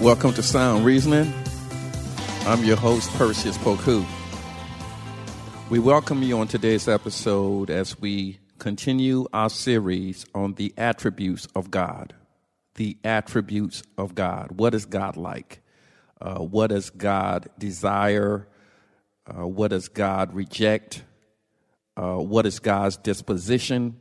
Welcome to Sound Reasoning. I'm your host, Perseus Poku. We welcome you on today's episode as we continue our series on the attributes of God. The attributes of God. What is God like? Uh, what does God desire? Uh, what does God reject? Uh, what is God's disposition?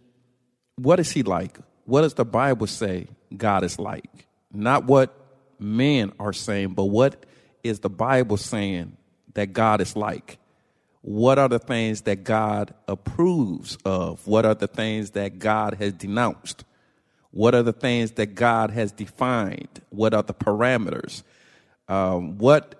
What is He like? What does the Bible say God is like? Not what men are saying, but what is the Bible saying that God is like? What are the things that God approves of? What are the things that God has denounced? What are the things that God has defined? What are the parameters? Um, what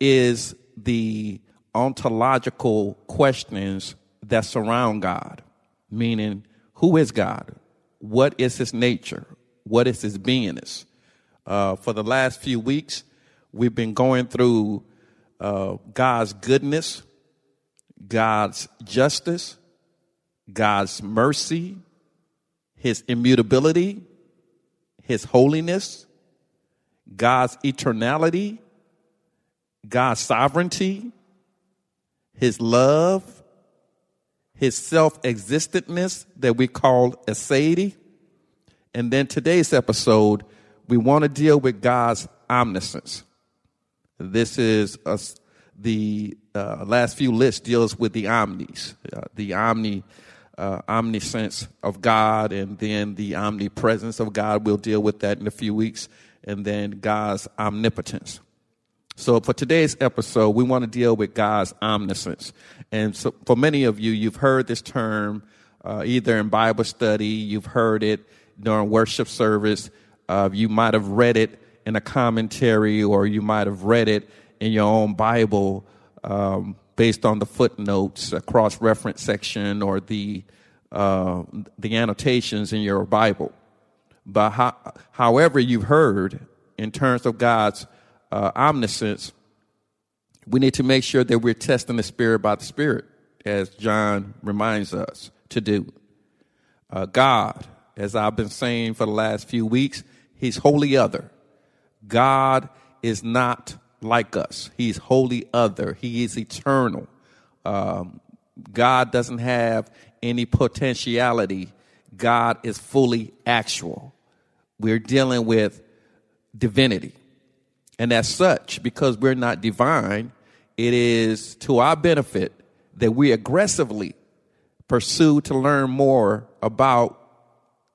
is the ontological questions that surround God? Meaning, who is God? What is his nature? What is his beingness? Uh, for the last few weeks, we've been going through uh, God's goodness, God's justice, God's mercy, His immutability, His holiness, God's eternality, God's sovereignty, His love, His self existentness that we call aseity. And then today's episode, we want to deal with God's omniscience. This is a, the uh, last few lists deals with the omnis, uh, the omni, uh, omniscience of God, and then the omnipresence of God. We'll deal with that in a few weeks, and then God's omnipotence. So for today's episode, we want to deal with God's omniscience. And so for many of you, you've heard this term uh, either in Bible study, you've heard it during worship service, uh, you might have read it in a commentary or you might have read it in your own Bible um, based on the footnotes, a cross reference section, or the, uh, the annotations in your Bible. But how, however you've heard in terms of God's uh, omniscience, we need to make sure that we're testing the Spirit by the Spirit, as John reminds us to do. Uh, God, as I've been saying for the last few weeks, He's wholly other. God is not like us. He's wholly other. He is eternal. Um, God doesn't have any potentiality. God is fully actual. We're dealing with divinity. And as such, because we're not divine, it is to our benefit that we aggressively pursue to learn more about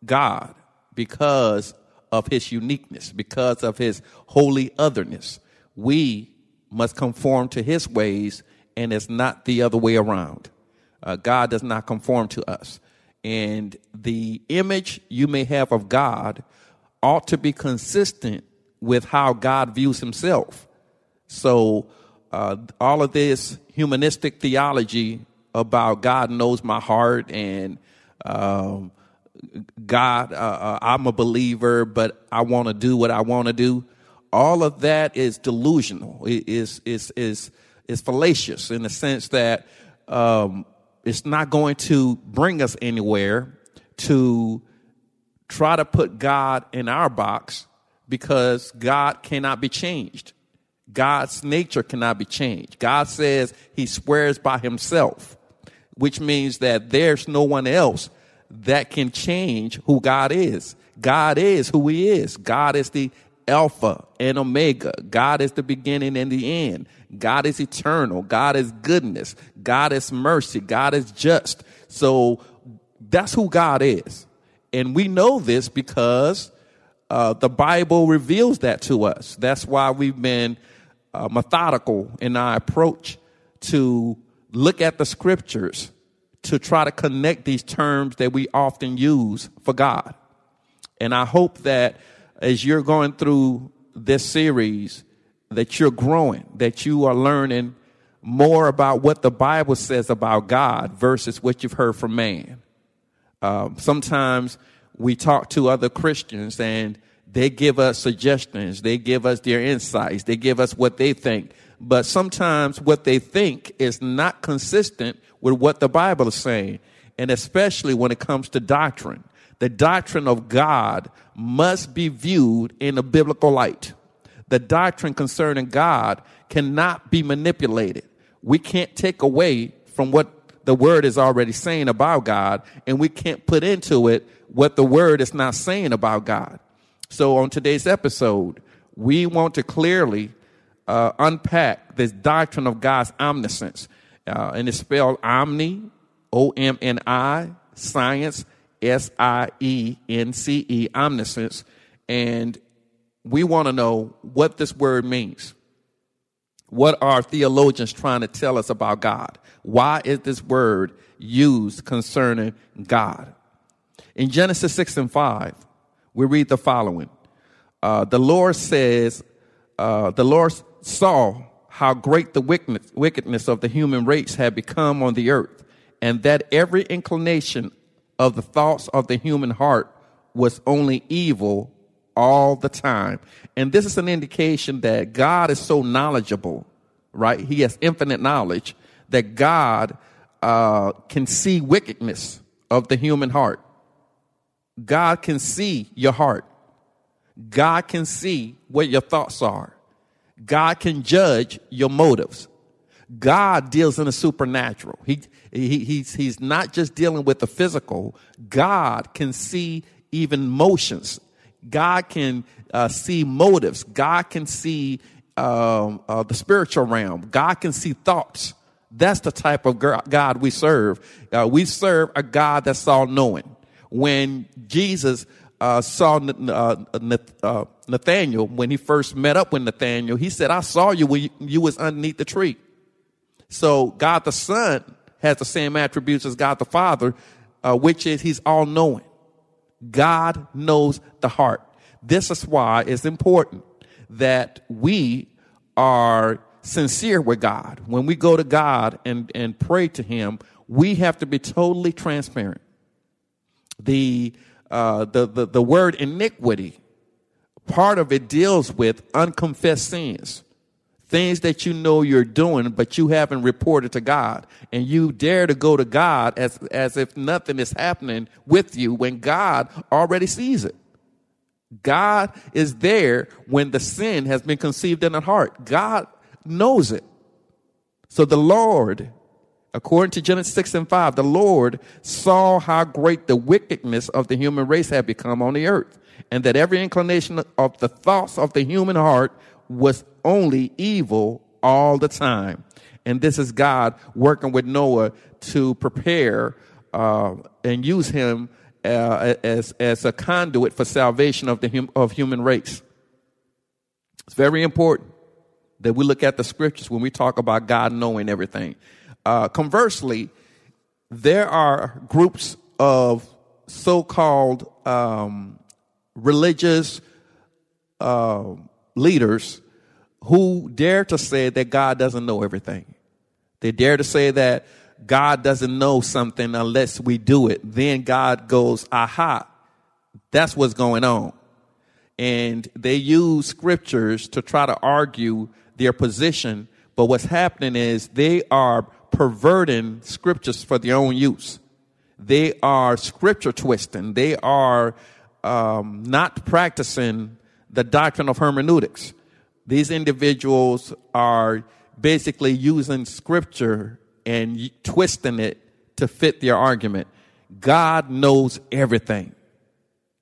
God because of his uniqueness, because of his holy otherness. We must conform to his ways, and it's not the other way around. Uh, God does not conform to us. And the image you may have of God ought to be consistent with how God views himself. So, uh, all of this humanistic theology about God knows my heart and um, God, uh, uh, I'm a believer, but I want to do what I want to do. All of that is delusional. It is is is is fallacious in the sense that um, it's not going to bring us anywhere to try to put God in our box because God cannot be changed. God's nature cannot be changed. God says He swears by Himself, which means that there's no one else that can change who God is. God is who He is. God is the Alpha and Omega. God is the beginning and the end. God is eternal. God is goodness. God is mercy. God is just. So that's who God is. And we know this because uh, the Bible reveals that to us. That's why we've been uh, methodical in our approach to look at the scriptures to try to connect these terms that we often use for God. And I hope that as you're going through this series, that you're growing, that you are learning more about what the Bible says about God versus what you've heard from man. Um, sometimes we talk to other Christians and they give us suggestions, they give us their insights, they give us what they think. But sometimes what they think is not consistent with what the Bible is saying. And especially when it comes to doctrine. The doctrine of God must be viewed in a biblical light. The doctrine concerning God cannot be manipulated. We can't take away from what the word is already saying about God, and we can't put into it what the word is not saying about God. So, on today's episode, we want to clearly uh, unpack this doctrine of God's omniscience. Uh, and it's spelled omni, O M N I, science, S I E N C E, omniscience. And we want to know what this word means. What are theologians trying to tell us about God? Why is this word used concerning God? In Genesis 6 and 5, we read the following uh, The Lord says, uh, The Lord saw how great the wickedness of the human race had become on the earth, and that every inclination of the thoughts of the human heart was only evil all the time. And this is an indication that God is so knowledgeable, right? He has infinite knowledge that God uh, can see wickedness of the human heart. God can see your heart. God can see what your thoughts are. God can judge your motives. God deals in the supernatural. He, he, he's, he's not just dealing with the physical. God can see even motions. God can uh, see motives. God can see um, uh, the spiritual realm. God can see thoughts. That's the type of God we serve. Uh, we serve a God that's all knowing. When Jesus uh, saw uh, uh, Nathaniel, when he first met up with Nathaniel, he said, I saw you when you, you was underneath the tree. So God the Son has the same attributes as God the Father, uh, which is he's all knowing. God knows the heart. This is why it's important that we are sincere with God. When we go to God and, and pray to Him, we have to be totally transparent. The, uh, the, the, the word iniquity, part of it deals with unconfessed sins. Things that you know you're doing, but you haven't reported to God. And you dare to go to God as, as if nothing is happening with you when God already sees it. God is there when the sin has been conceived in the heart. God knows it. So the Lord, according to Genesis 6 and 5, the Lord saw how great the wickedness of the human race had become on the earth, and that every inclination of the thoughts of the human heart was only evil all the time. And this is God working with Noah to prepare uh, and use him uh, as, as a conduit for salvation of the hum, of human race. It's very important that we look at the scriptures when we talk about God knowing everything. Uh, conversely, there are groups of so-called um, religious uh, leaders who dare to say that God doesn't know everything. They dare to say that God doesn't know something unless we do it. Then God goes, aha, that's what's going on. And they use scriptures to try to argue their position. But what's happening is they are perverting scriptures for their own use. They are scripture twisting. They are um, not practicing the doctrine of hermeneutics. These individuals are basically using scripture and twisting it to fit their argument. God knows everything.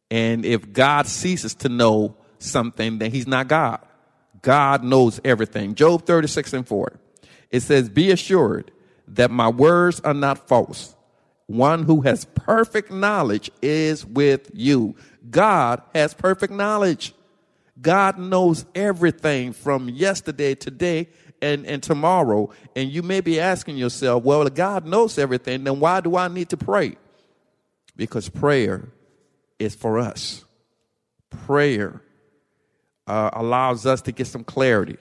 And if God ceases to know something, then he's not God. God knows everything. Job 36 and 4. It says, Be assured that my words are not false. One who has perfect knowledge is with you. God has perfect knowledge. God knows everything from yesterday, today, and, and tomorrow. And you may be asking yourself, well, if God knows everything, then why do I need to pray? Because prayer is for us. Prayer uh, allows us to get some clarity.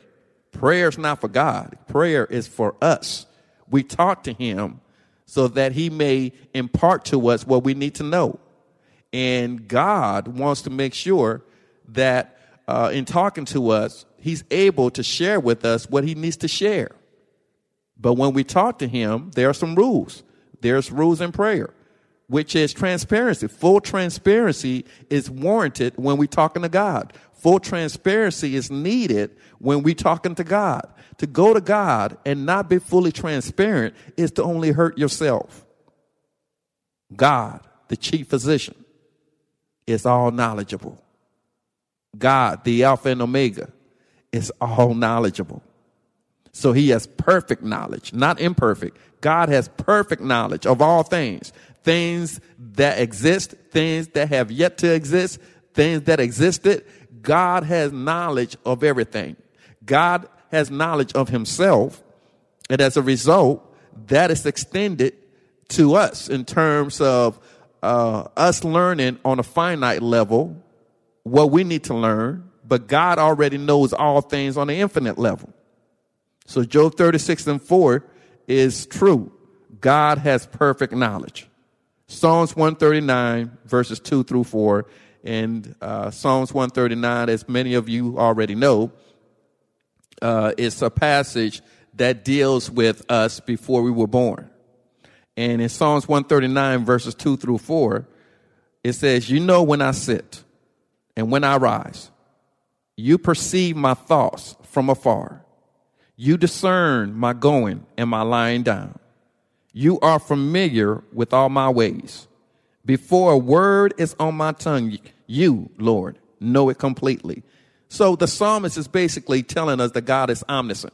Prayer is not for God. Prayer is for us. We talk to him so that he may impart to us what we need to know. And God wants to make sure that uh, in talking to us, he's able to share with us what he needs to share. But when we talk to him, there are some rules. There's rules in prayer, which is transparency. Full transparency is warranted when we're talking to God. Full transparency is needed when we're talking to God. To go to God and not be fully transparent is to only hurt yourself. God, the chief physician, is all knowledgeable. God, the Alpha and Omega, is all knowledgeable. So he has perfect knowledge, not imperfect. God has perfect knowledge of all things. Things that exist, things that have yet to exist, things that existed. God has knowledge of everything. God has knowledge of himself. And as a result, that is extended to us in terms of uh, us learning on a finite level what we need to learn, but God already knows all things on the infinite level. So Job 36 and 4 is true. God has perfect knowledge. Psalms 139 verses 2 through 4 and uh, Psalms 139, as many of you already know, uh, it's a passage that deals with us before we were born. And in Psalms 139, verses 2 through 4, it says, You know when I sit and when I rise, you perceive my thoughts from afar. You discern my going and my lying down. You are familiar with all my ways. Before a word is on my tongue, you, Lord, know it completely. So the psalmist is basically telling us that God is omniscient.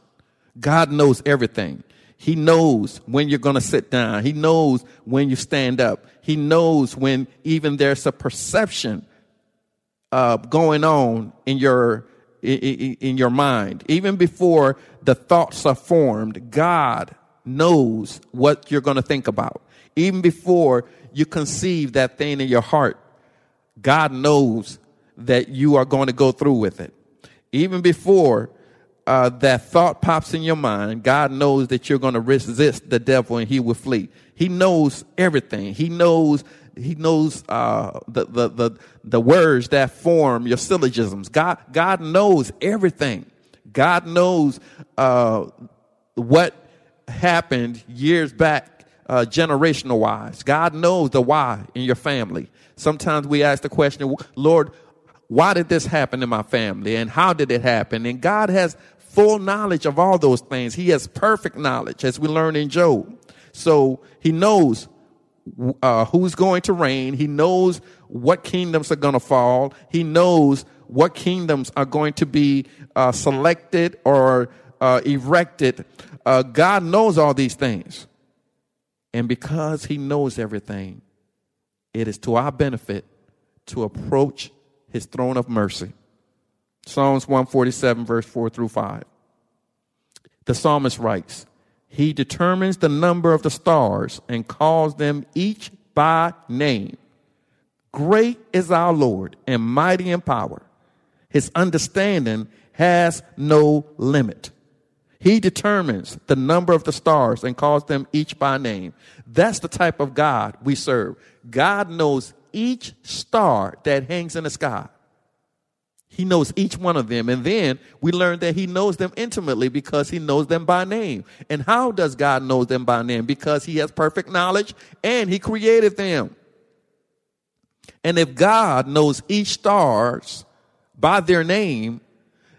God knows everything. He knows when you're going to sit down. He knows when you stand up. He knows when even there's a perception uh, going on in your in, in your mind. Even before the thoughts are formed, God knows what you're going to think about. Even before you conceive that thing in your heart, God knows that you are going to go through with it. Even before uh, that thought pops in your mind, God knows that you're going to resist the devil and he will flee. He knows everything. He knows he knows uh, the, the the the words that form your syllogisms. God God knows everything. God knows uh, what happened years back, uh, generational wise. God knows the why in your family. Sometimes we ask the question, Lord, why did this happen in my family and how did it happen? And God has full knowledge of all those things. He has perfect knowledge as we learn in Job. So he knows uh, who's going to reign. He knows what kingdoms are going to fall. He knows what kingdoms are going to be uh, selected or uh, erected. Uh, God knows all these things. And because he knows everything, it is to our benefit to approach his throne of mercy. Psalms 147, verse 4 through 5. The psalmist writes, He determines the number of the stars and calls them each by name. Great is our Lord and mighty in power. His understanding has no limit. He determines the number of the stars and calls them each by name. That's the type of God we serve. God knows each star that hangs in the sky. He knows each one of them. And then we learn that he knows them intimately because he knows them by name. And how does God know them by name? Because he has perfect knowledge and he created them. And if God knows each stars by their name,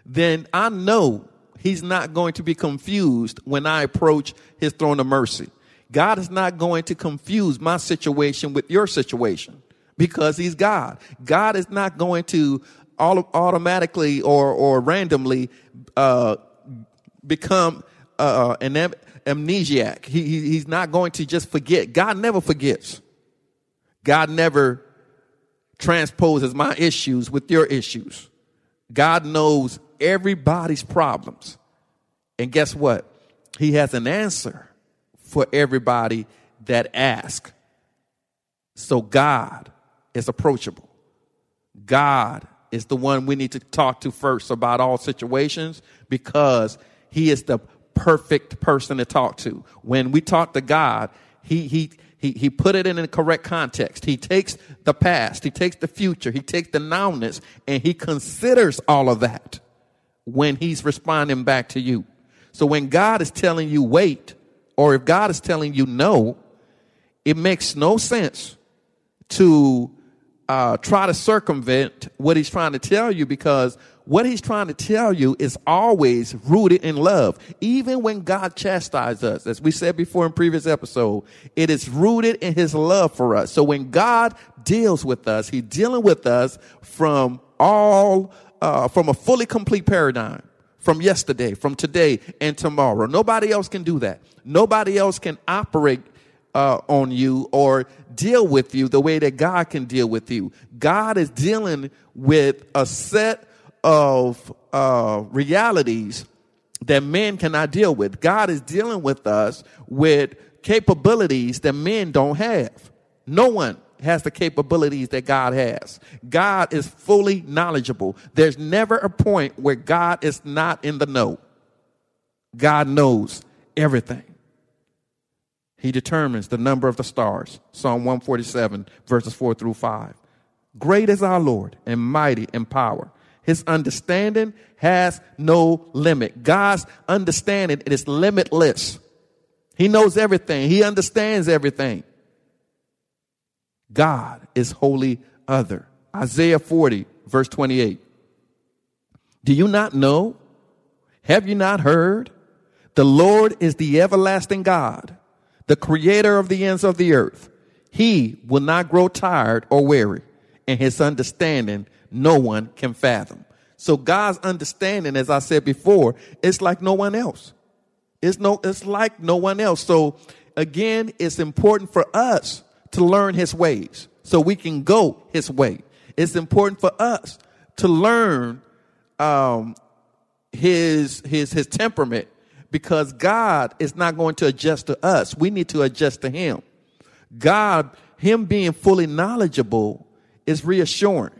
then I know he's not going to be confused when I approach his throne of mercy. God is not going to confuse my situation with your situation because he's God. God is not going to all, automatically or, or randomly uh, become uh, an am- amnesiac. He, he, he's not going to just forget. God never forgets. God never transposes my issues with your issues. God knows everybody's problems. And guess what? He has an answer for everybody that ask. So God is approachable. God is the one we need to talk to first about all situations because He is the perfect person to talk to. When we talk to God, he, he, he, he put it in the correct context. He takes the past, he takes the future, he takes the nowness, and he considers all of that when he's responding back to you. So when God is telling you wait, or if God is telling you no, it makes no sense to uh, try to circumvent what he's trying to tell you because what he's trying to tell you is always rooted in love. Even when God chastises us, as we said before in previous episode, it is rooted in his love for us. So when God deals with us, he's dealing with us from all, uh, from a fully complete paradigm from yesterday, from today, and tomorrow. Nobody else can do that. Nobody else can operate uh, on you or deal with you the way that God can deal with you. God is dealing with a set of uh, realities that men cannot deal with. God is dealing with us with capabilities that men don't have. No one has the capabilities that God has. God is fully knowledgeable. There's never a point where God is not in the know. God knows everything. He determines the number of the stars. Psalm 147, verses 4 through 5. Great is our Lord and mighty in power. His understanding has no limit. God's understanding is limitless. He knows everything. He understands everything. God is wholly other. Isaiah 40, verse 28. Do you not know? Have you not heard? The Lord is the everlasting God, the creator of the ends of the earth. He will not grow tired or weary, and his understanding no one can fathom. So God's understanding, as I said before, it's like no one else. It's no, it's like no one else. So again, it's important for us to learn his ways so we can go his way. It's important for us to learn um, his his his temperament because God is not going to adjust to us. We need to adjust to him. God, him being fully knowledgeable is reassuring.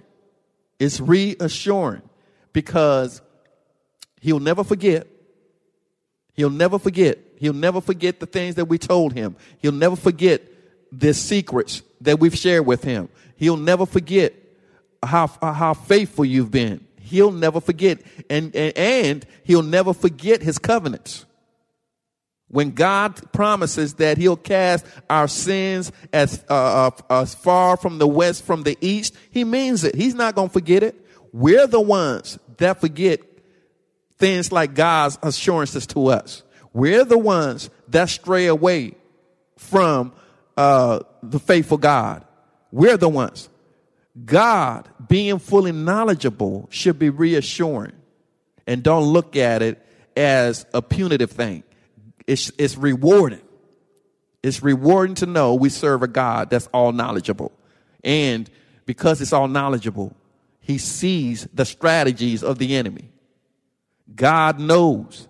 It's reassuring because he'll never forget. He'll never forget. He'll never forget the things that we told him. He'll never forget the secrets that we've shared with him. He'll never forget how, how faithful you've been. He'll never forget. And, and, and he'll never forget his covenants. When God promises that He'll cast our sins as uh, uh, as far from the west from the east, He means it. He's not going to forget it. We're the ones that forget things like God's assurances to us. We're the ones that stray away from uh, the faithful God. We're the ones. God, being fully knowledgeable, should be reassuring. And don't look at it as a punitive thing. It's, it's rewarding. It's rewarding to know we serve a God that's all knowledgeable. And because it's all knowledgeable, he sees the strategies of the enemy. God knows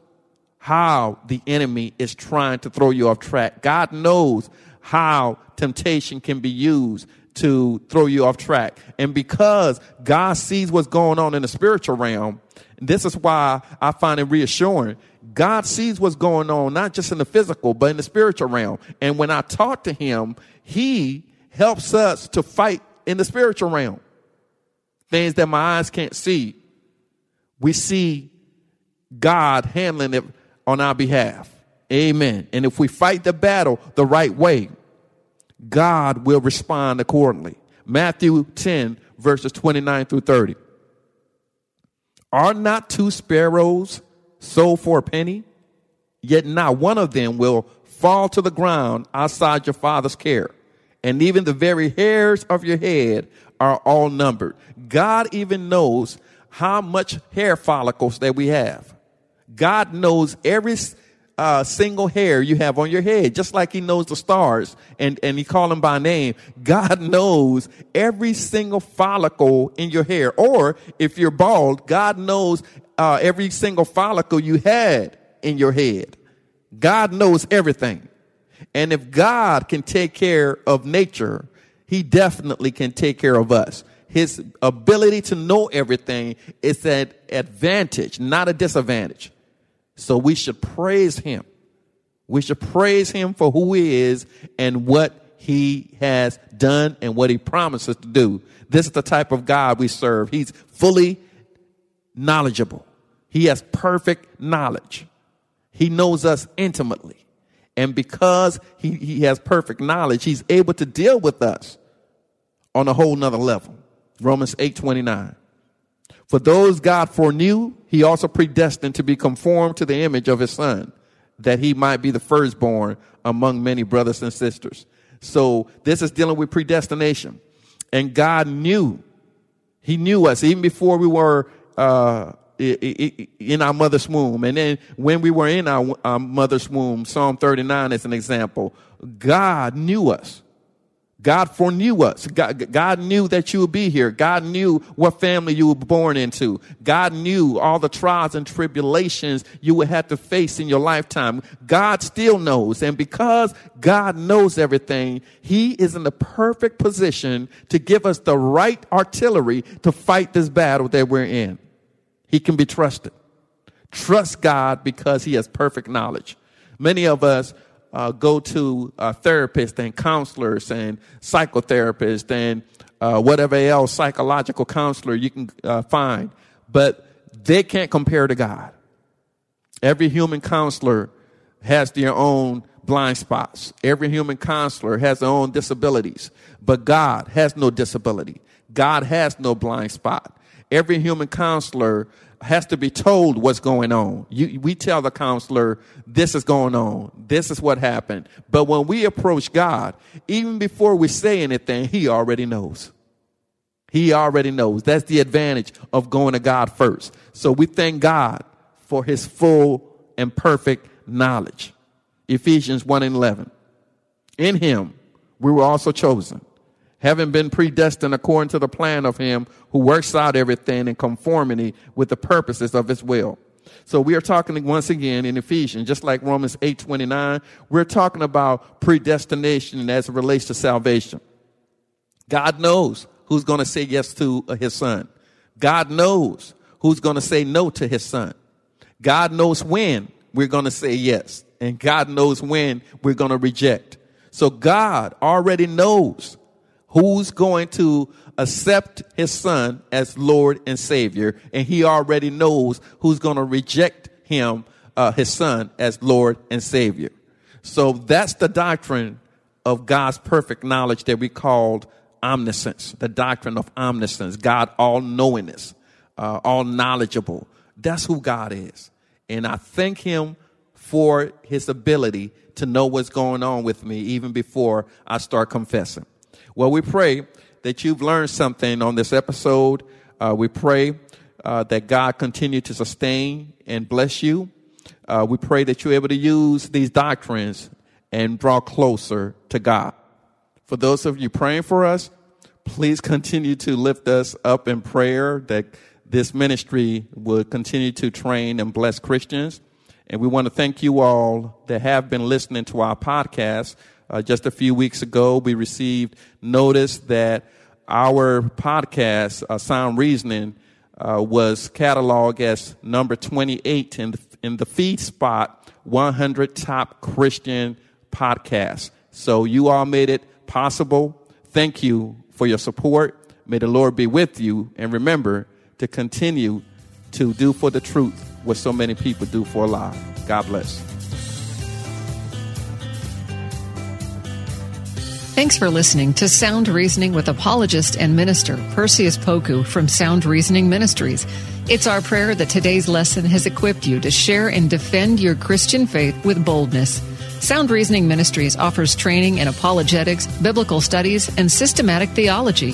how the enemy is trying to throw you off track. God knows how temptation can be used to throw you off track. And because God sees what's going on in the spiritual realm, this is why I find it reassuring. God sees what's going on, not just in the physical, but in the spiritual realm. And when I talk to him, he helps us to fight in the spiritual realm things that my eyes can't see, we see God handling it on our behalf. Amen. And if we fight the battle the right way, God will respond accordingly. Matthew 10, verses 29 through 30. Are not two sparrows sold for a penny? Yet not one of them will fall to the ground outside your father's care. And even the very hairs of your head are all numbered. God even knows how much hair follicles that we have. God knows every uh, single hair you have on your head, just like He knows the stars and, and He call them by name. God knows every single follicle in your hair. Or if you're bald, God knows uh, every single follicle you had in your head. God knows everything. And if God can take care of nature, he definitely can take care of us. His ability to know everything is an advantage, not a disadvantage. So we should praise him. We should praise him for who he is and what he has done and what he promises to do. This is the type of God we serve. He's fully knowledgeable. He has perfect knowledge. He knows us intimately. And because he, he has perfect knowledge, he's able to deal with us on a whole nother level. Romans 8 29. For those God foreknew, he also predestined to be conformed to the image of his son, that he might be the firstborn among many brothers and sisters. So this is dealing with predestination. And God knew, he knew us even before we were, uh, in our mother's womb. And then when we were in our, our mother's womb, Psalm 39 is an example. God knew us. God foreknew us. God, God, knew that you would be here. God knew what family you were born into. God knew all the trials and tribulations you would have to face in your lifetime. God still knows. And because God knows everything, He is in the perfect position to give us the right artillery to fight this battle that we're in. He can be trusted. Trust God because He has perfect knowledge. Many of us uh, go to uh, therapists and counselors and psychotherapists and uh, whatever else psychological counselor you can uh, find, but they can't compare to God. Every human counselor has their own blind spots. Every human counselor has their own disabilities, but God has no disability. God has no blind spot. Every human counselor has to be told what's going on. You, we tell the counselor, this is going on. This is what happened. But when we approach God, even before we say anything, He already knows. He already knows. That's the advantage of going to God first. So we thank God for His full and perfect knowledge. Ephesians 1 and 11. In Him, we were also chosen having been predestined according to the plan of him who works out everything in conformity with the purposes of his will. So we are talking once again in Ephesians, just like Romans 8 29, we're talking about predestination as it relates to salvation. God knows who's going to say yes to his son. God knows who's going to say no to his son. God knows when we're going to say yes, and God knows when we're going to reject. So God already knows who's going to accept his son as Lord and Savior, and he already knows who's going to reject him, uh, his son, as Lord and Savior. So that's the doctrine of God's perfect knowledge that we called omniscience, the doctrine of omniscience, God all knowingness, uh, all knowledgeable. That's who God is. And I thank him for his ability to know what's going on with me even before I start confessing. Well, we pray that you've learned something on this episode. Uh, we pray uh, that God continue to sustain and bless you. Uh, we pray that you're able to use these doctrines and draw closer to God. For those of you praying for us, please continue to lift us up in prayer that this ministry would continue to train and bless Christians. And we want to thank you all that have been listening to our podcast. Uh, just a few weeks ago, we received notice that our podcast, uh, Sound Reasoning, uh, was cataloged as number 28 in the, in the Feedspot 100 top Christian podcasts. So you all made it possible. Thank you for your support. May the Lord be with you. And remember to continue to do for the truth what so many people do for a lie. God bless. Thanks for listening to Sound Reasoning with apologist and minister Perseus Poku from Sound Reasoning Ministries. It's our prayer that today's lesson has equipped you to share and defend your Christian faith with boldness. Sound Reasoning Ministries offers training in apologetics, biblical studies, and systematic theology.